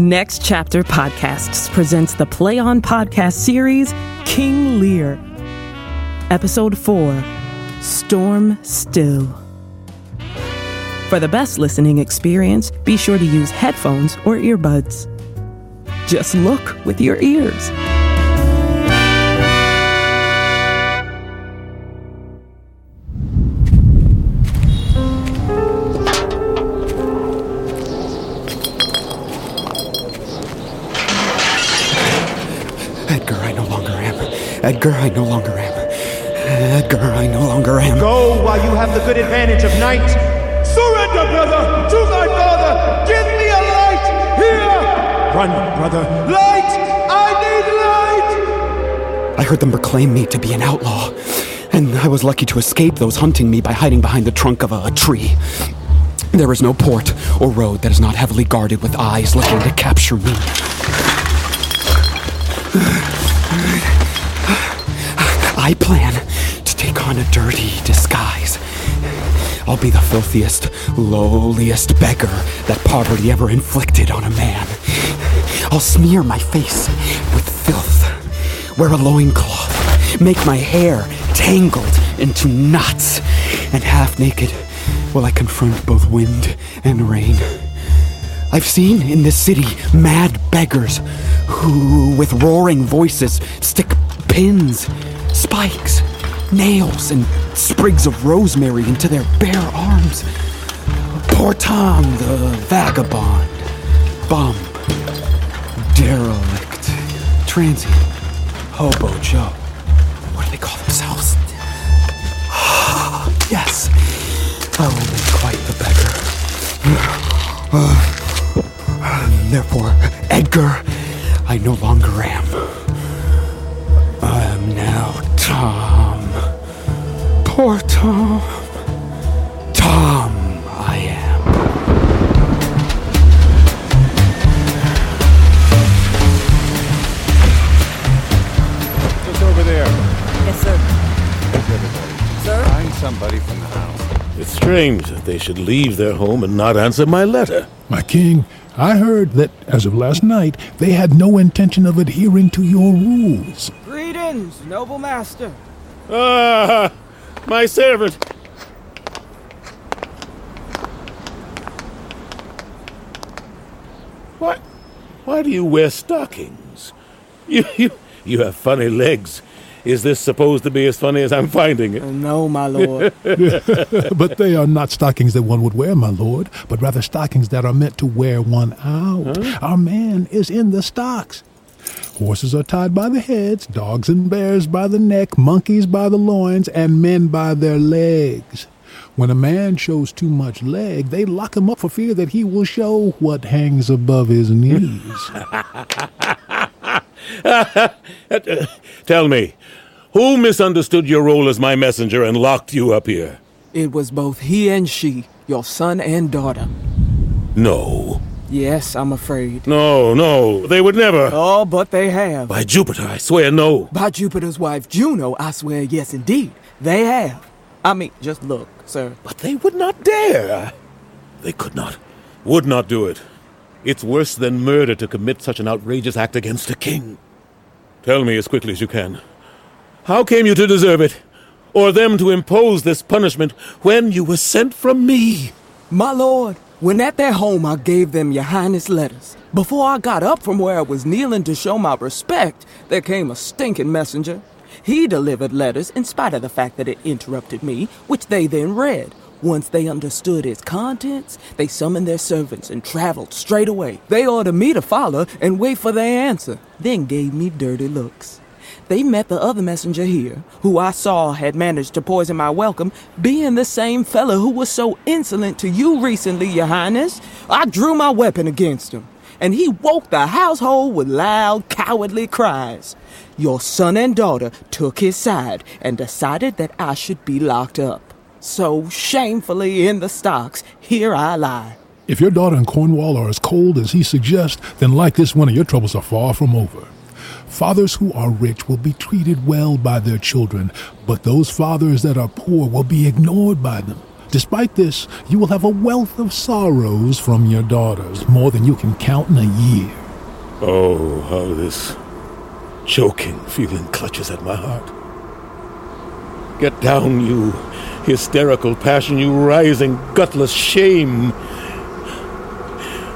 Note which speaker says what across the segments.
Speaker 1: Next Chapter Podcasts presents the Play On podcast series King Lear. Episode 4 Storm Still. For the best listening experience, be sure to use headphones or earbuds. Just look with your ears.
Speaker 2: Edgar, I no longer am. Edgar, I no longer am. Edgar, I no longer am.
Speaker 3: Go while you have the good advantage of night. Surrender, brother, to thy father. Give me a light here. Run, brother. Light! I need light!
Speaker 2: I heard them proclaim me to be an outlaw, and I was lucky to escape those hunting me by hiding behind the trunk of a, a tree. There is no port or road that is not heavily guarded with eyes looking to capture me. I plan to take on a dirty disguise. I'll be the filthiest, lowliest beggar that poverty ever inflicted on a man. I'll smear my face with filth, wear a loincloth, make my hair tangled into knots, and half naked will I confront both wind and rain. I've seen in this city mad beggars who, with roaring voices, stick pins, spikes, nails, and sprigs of rosemary into their bare arms. Poor Tom, the vagabond, bum, derelict, transient, hobo Joe. What do they call themselves? yes, I will make quite the beggar. Therefore, Edgar, I no longer am. I am now Tom. Poor Tom. Tom, I am.
Speaker 4: Just over there.
Speaker 5: Yes, sir.
Speaker 4: Everybody.
Speaker 5: Sir?
Speaker 4: Find somebody from the house.
Speaker 6: It's strange that they should leave their home and not answer my letter.
Speaker 7: My king, I heard that, as of last night, they had no intention of adhering to your rules.
Speaker 5: Greetings, noble master.
Speaker 6: Ah, my servant. Why, why do you wear stockings? You, you, you have funny legs. Is this supposed to be as funny as I'm finding it?
Speaker 5: No, my lord.
Speaker 7: but they are not stockings that one would wear, my lord, but rather stockings that are meant to wear one out. Our man is in the stocks. Horses are tied by the heads, dogs and bears by the neck, monkeys by the loins, and men by their legs. When a man shows too much leg, they lock him up for fear that he will show what hangs above his knees.
Speaker 6: Tell me, who misunderstood your role as my messenger and locked you up here?
Speaker 5: it was both he and she, your son and daughter.
Speaker 6: No.
Speaker 5: Yes, I'm afraid.
Speaker 6: No, no, they would never.
Speaker 5: Oh, but they have.
Speaker 6: By Jupiter, I swear no.
Speaker 5: By Jupiter's wife Juno, I swear, yes, indeed. They have. I mean, just look, sir.
Speaker 6: But they would not dare. They could not, would not do it. It's worse than murder to commit such an outrageous act against a king. Tell me as quickly as you can. How came you to deserve it? or them to impose this punishment when you were sent from me.
Speaker 5: My lord, when at their home I gave them your highness letters. Before I got up from where I was kneeling to show my respect, there came a stinking messenger. He delivered letters in spite of the fact that it interrupted me, which they then read. Once they understood its contents, they summoned their servants and traveled straight away. They ordered me to follow and wait for their answer, then gave me dirty looks. They met the other messenger here, who I saw had managed to poison my welcome, being the same fellow who was so insolent to you recently, Your Highness. I drew my weapon against him, and he woke the household with loud, cowardly cries. Your son and daughter took his side and decided that I should be locked up. So shamefully in the stocks, here I lie.
Speaker 7: If your daughter and Cornwall are as cold as he suggests, then like this winter, your troubles are far from over. Fathers who are rich will be treated well by their children, but those fathers that are poor will be ignored by them. Despite this, you will have a wealth of sorrows from your daughters, more than you can count in a year.
Speaker 6: Oh, how this choking feeling clutches at my heart. Get down, you hysterical passion, you rising, gutless shame.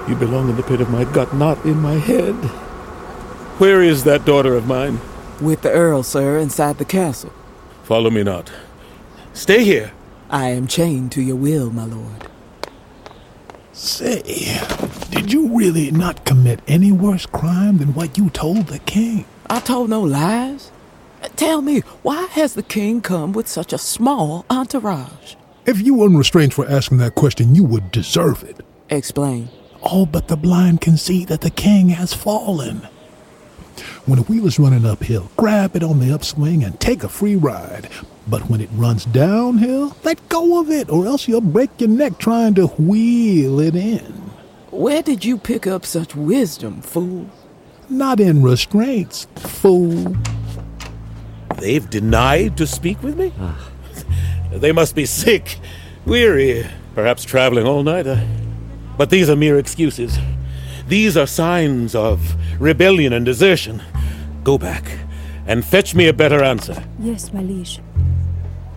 Speaker 6: You belong in the pit of my gut, not in my head. Where is that daughter of mine?
Speaker 5: With the Earl, sir, inside the castle.
Speaker 6: Follow me not. Stay here.
Speaker 5: I am chained to your will, my lord.
Speaker 7: Say, did you really not commit any worse crime than what you told the king?
Speaker 5: I told no lies. Tell me, why has the king come with such a small entourage?
Speaker 7: If you weren't restrained for asking that question, you would deserve it.
Speaker 5: Explain.
Speaker 7: All but the blind can see that the king has fallen. When a wheel is running uphill, grab it on the upswing and take a free ride. But when it runs downhill, let go of it, or else you'll break your neck trying to wheel it in.
Speaker 5: Where did you pick up such wisdom, fool?
Speaker 7: Not in restraints, fool.
Speaker 6: They've denied to speak with me? they must be sick, weary, perhaps traveling all night. Uh, but these are mere excuses. These are signs of rebellion and desertion. Go back and fetch me a better answer.
Speaker 8: Yes, my liege.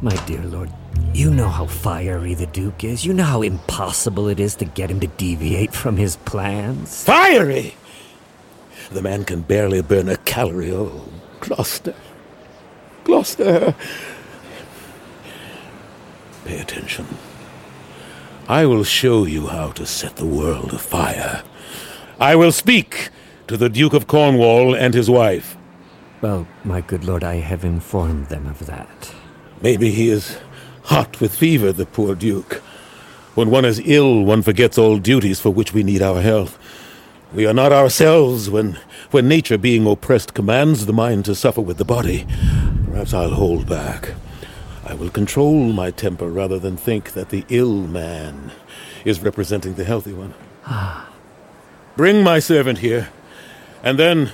Speaker 9: My dear lord, you know how fiery the Duke is. You know how impossible it is to get him to deviate from his plans.
Speaker 6: Fiery! The man can barely burn a calorie. Oh, Gloucester. Gloucester. Pay attention. I will show you how to set the world afire. I will speak to the Duke of Cornwall and his wife.
Speaker 9: Well, my good lord, I have informed them of that.
Speaker 6: Maybe he is hot with fever, the poor Duke. When one is ill, one forgets all duties for which we need our health. We are not ourselves when, when nature, being oppressed, commands the mind to suffer with the body. Perhaps I'll hold back. I will control my temper rather than think that the ill man is representing the healthy one. Ah, Bring my servant here, and then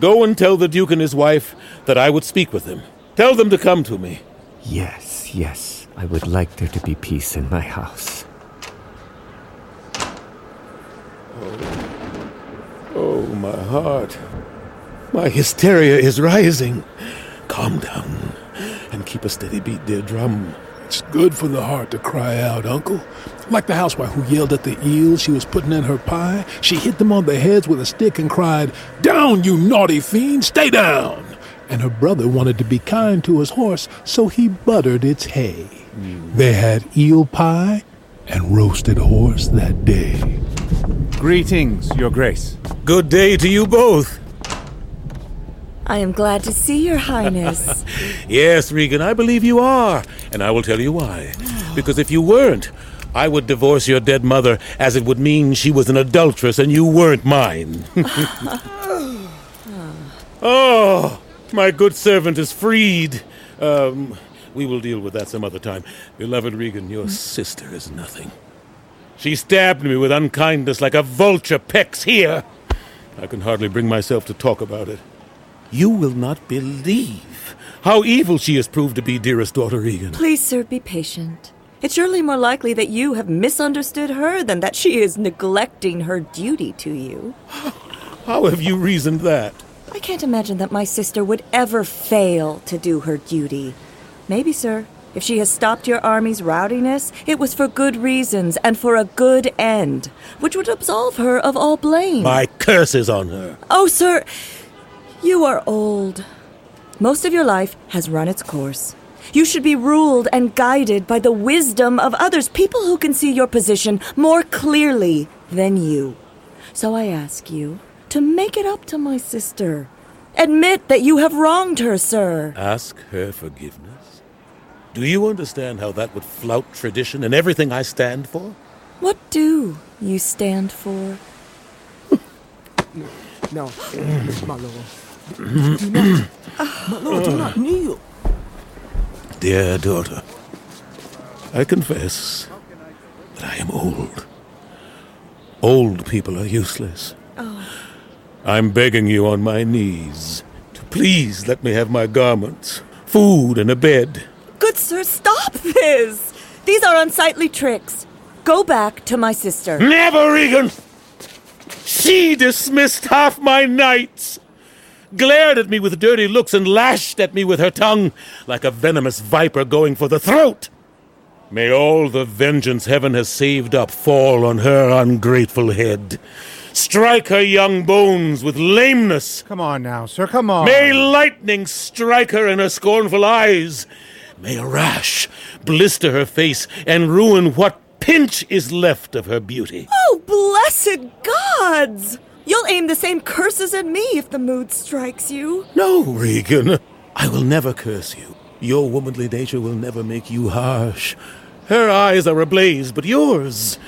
Speaker 6: go and tell the Duke and his wife that I would speak with them. Tell them to come to me.
Speaker 9: Yes, yes. I would like there to be peace in my house.
Speaker 6: Oh, oh my heart. My hysteria is rising. Calm down and keep a steady beat, dear drum.
Speaker 7: It's good for the heart to cry out, Uncle. Like the housewife who yelled at the eels she was putting in her pie. She hit them on the heads with a stick and cried, Down, you naughty fiend, stay down! And her brother wanted to be kind to his horse, so he buttered its hay. Mm. They had eel pie and roasted horse that day.
Speaker 4: Greetings, Your Grace.
Speaker 6: Good day to you both.
Speaker 8: I am glad to see your highness.
Speaker 6: Yes, Regan, I believe you are, and I will tell you why. Because if you weren't, I would divorce your dead mother, as it would mean she was an adulteress and you weren't mine. oh, my good servant is freed. Um, we will deal with that some other time. Beloved Regan, your sister is nothing. She stabbed me with unkindness like a vulture pecks here. I can hardly bring myself to talk about it. You will not believe how evil she has proved to be, dearest daughter Regan.
Speaker 8: Please, sir, be patient. It's surely more likely that you have misunderstood her than that she is neglecting her duty to you.
Speaker 6: How have you reasoned that?
Speaker 8: I can't imagine that my sister would ever fail to do her duty. Maybe, sir. If she has stopped your army's rowdiness, it was for good reasons and for a good end, which would absolve her of all blame.
Speaker 6: My curses on her.
Speaker 8: Oh, sir, you are old. Most of your life has run its course. You should be ruled and guided by the wisdom of others, people who can see your position more clearly than you. So I ask you to make it up to my sister. Admit that you have wronged her, sir.
Speaker 6: Ask her forgiveness? Do you understand how that would flout tradition and everything I stand for?
Speaker 8: What do you stand for?
Speaker 5: No, my lord. Do not, my lord, do not kneel.
Speaker 6: Dear daughter, I confess that I am old. Old people are useless.
Speaker 8: Oh.
Speaker 6: I'm begging you on my knees to please let me have my garments, food, and a bed.
Speaker 8: Good sir, stop this! These are unsightly tricks. Go back to my sister.
Speaker 6: Never, Regan! She dismissed half my knights, glared at me with dirty looks, and lashed at me with her tongue like a venomous viper going for the throat. May all the vengeance heaven has saved up fall on her ungrateful head. Strike her young bones with lameness.
Speaker 4: Come on now, sir, come on.
Speaker 6: May lightning strike her in her scornful eyes. May a rash blister her face and ruin what pinch is left of her beauty.
Speaker 8: Oh, blessed gods! You'll aim the same curses at me if the mood strikes you.
Speaker 6: No, Regan. I will never curse you. Your womanly nature will never make you harsh. Her eyes are ablaze, but yours,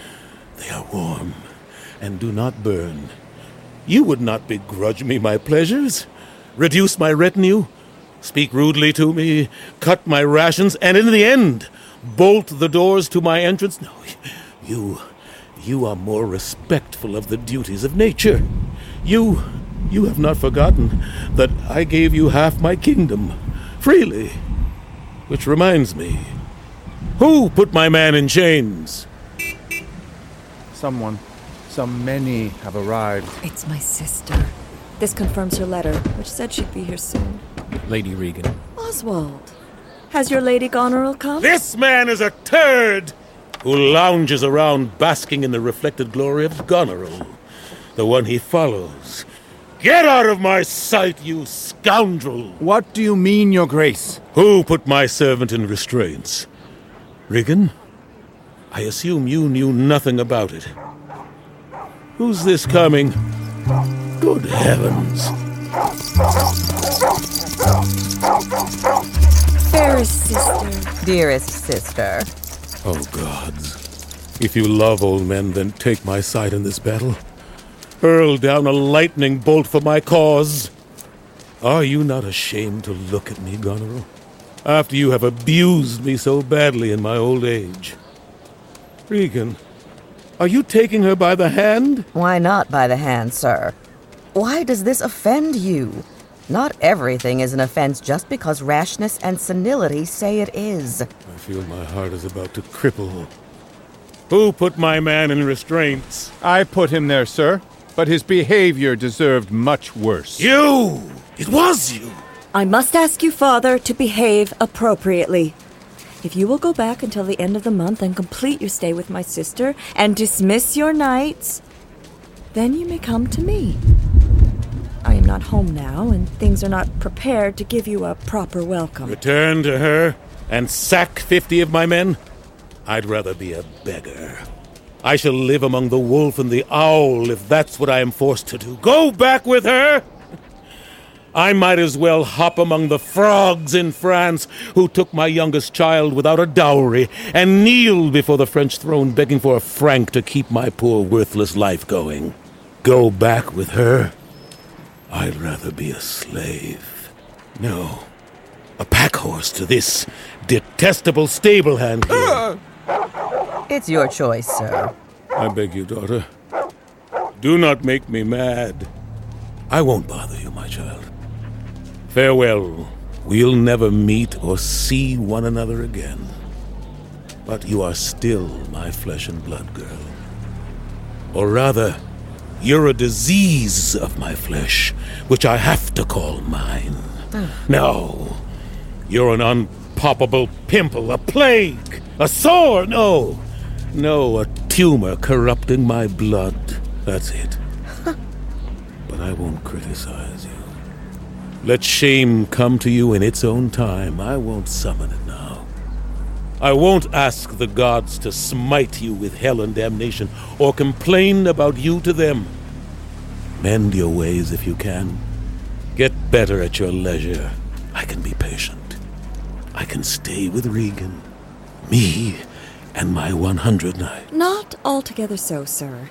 Speaker 6: they are warm and do not burn. You would not begrudge me my pleasures, reduce my retinue, speak rudely to me, cut my rations, and in the end, bolt the doors to my entrance. No, you, you are more respectful of the duties of nature. You, you have not forgotten that I gave you half my kingdom, freely. Which reminds me, who put my man in chains?
Speaker 4: Someone, some many have arrived.
Speaker 8: It's my sister. This confirms her letter, which said she'd be here soon.
Speaker 10: Lady Regan.
Speaker 8: Oswald, has your Lady Goneril come?
Speaker 6: This man is a turd who lounges around basking in the reflected glory of Goneril, the one he follows. Get out of my sight, you scoundrel!
Speaker 4: What do you mean, Your Grace?
Speaker 6: Who put my servant in restraints? Regan? I assume you knew nothing about it. Who's this coming? Good heavens.
Speaker 8: Fairest sister.
Speaker 11: Dearest sister.
Speaker 6: Oh, gods. If you love old men, then take my side in this battle. Hurl down a lightning bolt for my cause. Are you not ashamed to look at me, Goneril? After you have abused me so badly in my old age. Regan, are you taking her by the hand?
Speaker 11: Why not by the hand, sir? Why does this offend you? Not everything is an offense just because rashness and senility say it is.
Speaker 6: I feel my heart is about to cripple. Who put my man in restraints?
Speaker 4: I put him there, sir, but his behavior deserved much worse.
Speaker 6: You! It was you!
Speaker 8: I must ask you, Father, to behave appropriately. If you will go back until the end of the month and complete your stay with my sister and dismiss your knights, then you may come to me. I am not home now, and things are not prepared to give you a proper welcome.
Speaker 6: Return to her and sack fifty of my men? I'd rather be a beggar. I shall live among the wolf and the owl if that's what I am forced to do. Go back with her! I might as well hop among the frogs in France who took my youngest child without a dowry and kneel before the French throne begging for a franc to keep my poor worthless life going. Go back with her? I'd rather be a slave. No, a pack horse to this detestable stable hand here.
Speaker 11: It's your choice, sir.
Speaker 6: I beg you, daughter. Do not make me mad. I won't bother you, my child. Farewell. We'll never meet or see one another again. But you are still my flesh and blood girl. Or rather, you're a disease of my flesh, which I have to call mine. Ah. No, you're an unpoppable pimple, a plague, a sore. No, no, a tumor corrupting my blood. That's it. but I won't criticize you. Let shame come to you in its own time. I won't summon it. I won't ask the gods to smite you with hell and damnation, or complain about you to them. Mend your ways if you can. Get better at your leisure. I can be patient. I can stay with Regan. Me and my 100 knights.
Speaker 8: Not altogether so, sir.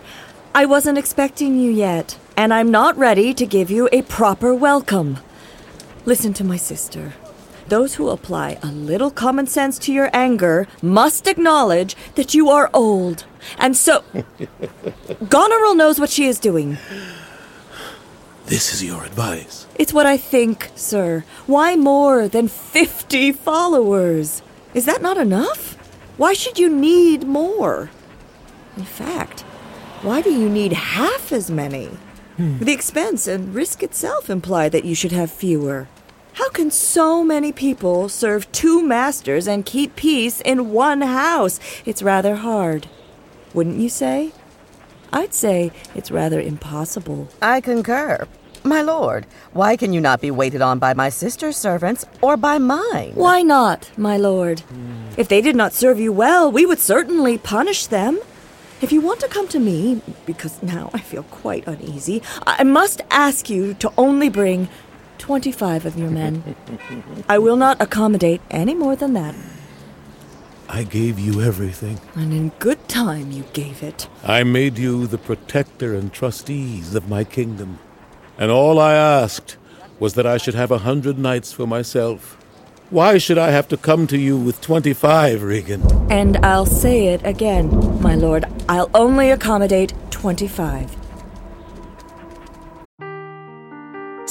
Speaker 8: I wasn't expecting you yet, and I'm not ready to give you a proper welcome. Listen to my sister. Those who apply a little common sense to your anger must acknowledge that you are old. And so. Goneril knows what she is doing.
Speaker 6: This is your advice.
Speaker 8: It's what I think, sir. Why more than 50 followers? Is that not enough? Why should you need more? In fact, why do you need half as many? Hmm. The expense and risk itself imply that you should have fewer. How can so many people serve two masters and keep peace in one house? It's rather hard. Wouldn't you say? I'd say it's rather impossible.
Speaker 11: I concur. My lord, why can you not be waited on by my sister's servants or by mine?
Speaker 8: Why not, my lord? If they did not serve you well, we would certainly punish them. If you want to come to me, because now I feel quite uneasy, I must ask you to only bring 25 of your men. I will not accommodate any more than that.
Speaker 6: I gave you everything.
Speaker 8: And in good time you gave it.
Speaker 6: I made you the protector and trustees of my kingdom. And all I asked was that I should have a hundred knights for myself. Why should I have to come to you with twenty-five, Regan?
Speaker 8: And I'll say it again, my lord. I'll only accommodate 25.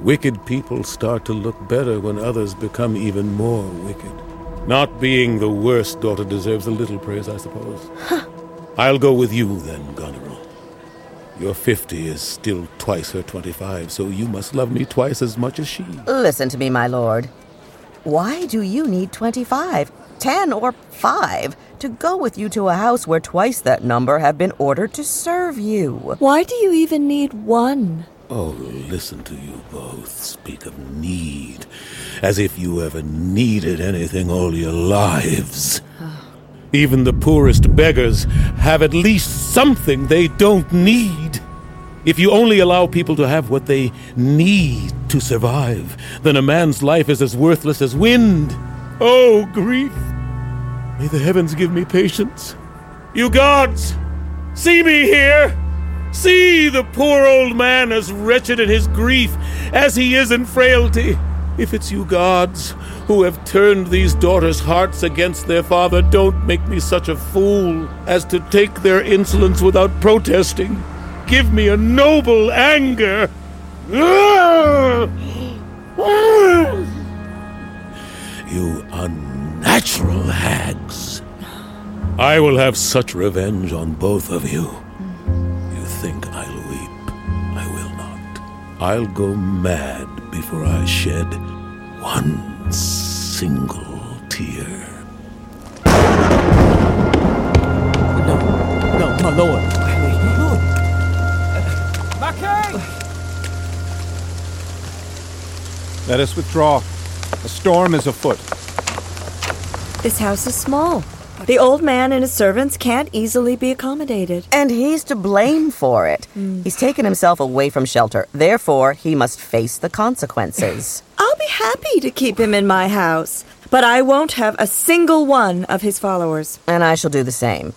Speaker 6: Wicked people start to look better when others become even more wicked. Not being the worst daughter deserves a little praise, I suppose. I'll go with you then, Goneril. Your 50 is still twice her 25, so you must love me twice as much as she.
Speaker 11: Listen to me, my lord. Why do you need 25, 10, or 5 to go with you to a house where twice that number have been ordered to serve you?
Speaker 8: Why do you even need one?
Speaker 6: Oh, listen to you both speak of need, as if you ever needed anything all your lives. Even the poorest beggars have at least something they don't need. If you only allow people to have what they need to survive, then a man's life is as worthless as wind. Oh, grief! May the heavens give me patience. You gods, see me here! See the poor old man as wretched in his grief as he is in frailty. If it's you gods who have turned these daughters' hearts against their father, don't make me such a fool as to take their insolence without protesting. Give me a noble anger. You unnatural hags. I will have such revenge on both of you. You think I'll weep? I will not. I'll go mad before I shed one single tear.
Speaker 5: No, no, my lord. My lord.
Speaker 4: Let us withdraw. A storm is afoot.
Speaker 8: This house is small. The old man and his servants can't easily be accommodated.
Speaker 11: And he's to blame for it. Hmm. He's taken himself away from shelter. Therefore, he must face the consequences.
Speaker 8: I'll be happy to keep him in my house, but I won't have a single one of his followers.
Speaker 11: And I shall do the same.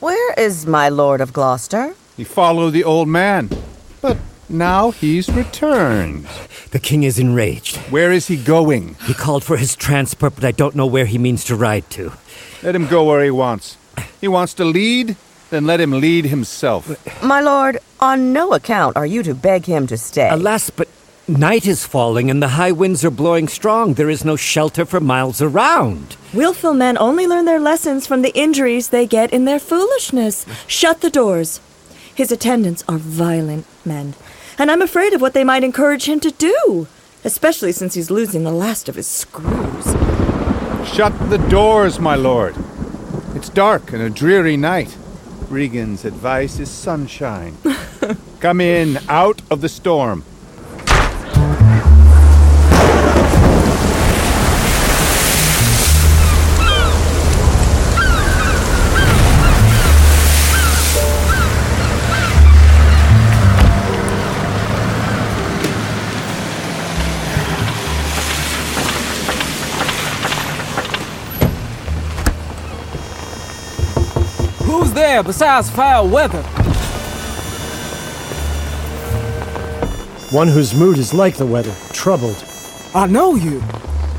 Speaker 11: Where is my Lord of Gloucester?
Speaker 4: He followed the old man. But Now he's returned.
Speaker 9: The king is enraged.
Speaker 4: Where is he going?
Speaker 9: He called for his transport, but I don't know where he means to ride to.
Speaker 4: Let him go where he wants. He wants to lead, then let him lead himself.
Speaker 11: My lord, on no account are you to beg him to stay.
Speaker 9: Alas, but night is falling and the high winds are blowing strong. There is no shelter for miles around.
Speaker 8: Willful men only learn their lessons from the injuries they get in their foolishness. Shut the doors. His attendants are violent men, and I'm afraid of what they might encourage him to do, especially since he's losing the last of his screws.
Speaker 4: Shut the doors, my lord. It's dark and a dreary night. Regan's advice is sunshine. Come in, out of the storm.
Speaker 5: There besides foul weather?
Speaker 12: One whose mood is like the weather, troubled.
Speaker 5: I know you.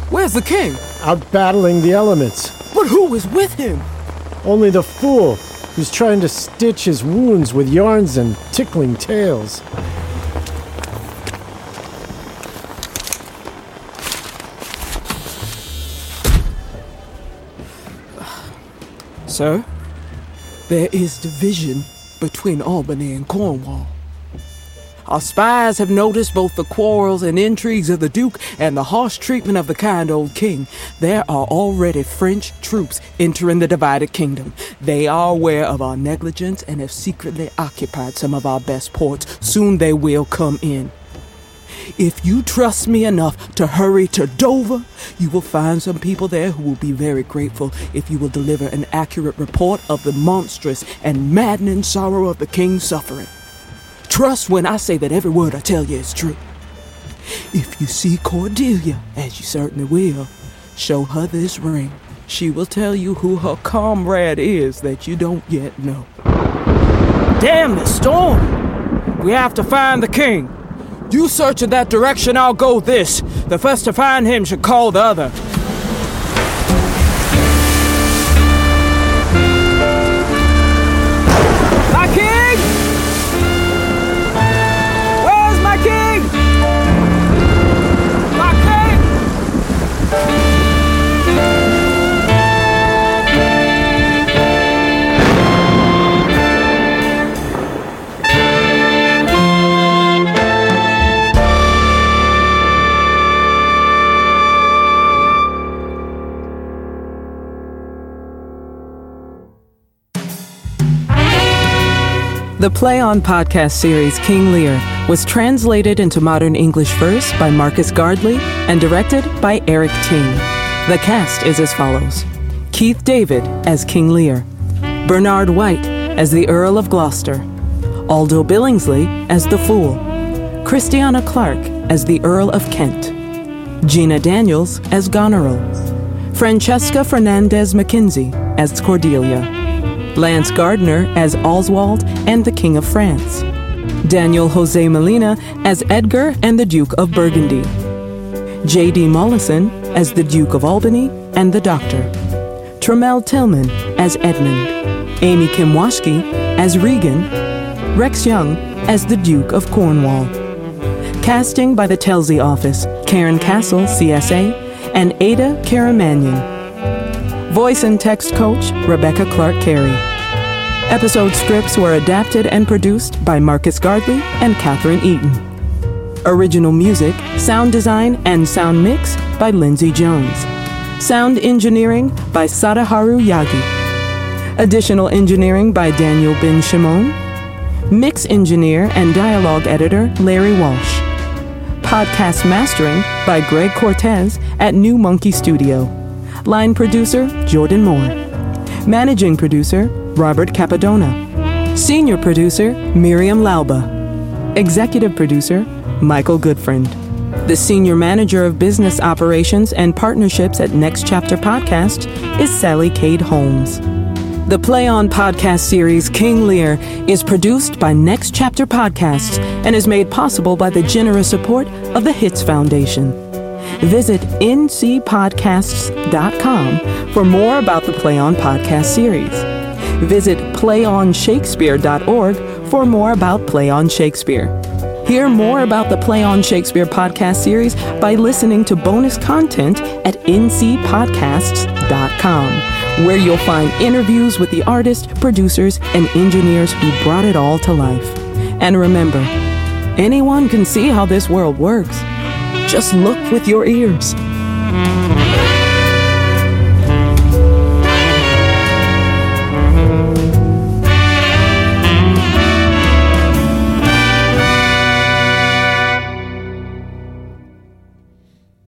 Speaker 5: Where's the king?
Speaker 12: Out battling the elements.
Speaker 5: But who is with him?
Speaker 12: Only the fool, who's trying to stitch his wounds with yarns and tickling tales.
Speaker 5: Sir, there is division between Albany and Cornwall. Our spies have noticed both the quarrels and intrigues of the Duke and the harsh treatment of the kind old king. There are already French troops entering the divided kingdom. They are aware of our negligence and have secretly occupied some of our best ports. Soon they will come in. If you trust me enough to hurry to Dover, you will find some people there who will be very grateful if you will deliver an accurate report of the monstrous and maddening sorrow of the king's suffering. Trust when I say that every word I tell you is true. If you see Cordelia, as you certainly will, show her this ring. She will tell you who her comrade is that you don't yet know. Damn the storm! We have to find the king. You search in that direction, I'll go this. The first to find him should call the other. The Play On podcast series King Lear was translated into modern English verse by Marcus Gardley and directed by Eric Ting. The cast is as follows. Keith David as King Lear, Bernard White as the Earl of Gloucester, Aldo Billingsley as the Fool, Christiana Clark as the Earl of Kent, Gina Daniels as Goneril, Francesca Fernandez McKenzie as Cordelia. Lance Gardner as Oswald and the King of France, Daniel Jose Molina as Edgar and the Duke of Burgundy, J.D. Mollison as the Duke of Albany and the Doctor, Tremell Tillman as Edmund, Amy Kim Waschke as Regan, Rex Young as the Duke of Cornwall. Casting by the Telsey office, Karyn Casl, CSA, and Ada Karamanyan. Voice and text coach Rebecca Clark Carey. Episode scripts were adapted and produced by Marcus Gardley and Catherine Eaton. Original music, sound design, and sound mix by Lindsay Jones. Sound engineering by Sadaharu Yagi. Additional engineering by Daniel Ben Shimon. Mix engineer and dialogue editor Larry Walsh. Podcast mastering by Greg Cortez at New Monkey Studio. Line producer Jordan Moore. Managing producer Robert Capadona. Senior producer Miriam Lauba. Executive producer Michael Goodfriend. The Senior Manager of Business Operations and Partnerships at Next Chapter Podcast is Sally Cade Holmes. The Play On podcast series King Lear is produced by Next Chapter Podcasts and is made possible by the generous support of the Hitz Foundation. Visit ncpodcasts.com for more about the Play On podcast series. Visit playonshakespeare.org for more about Play On Shakespeare. Hear more about the Play On Shakespeare podcast series by listening to bonus content at ncpodcasts.com, where you'll find interviews with the artists, producers, and engineers who brought it all to life. And remember, anyone can see how this world works. Just look with your ears.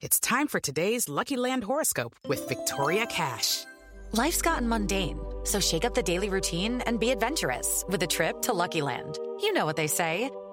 Speaker 13: It's time for today's Lucky Land horoscope with Victoria Cash.
Speaker 14: Life's gotten mundane, so shake up the daily routine and be adventurous with a trip to Lucky Land. You know what they say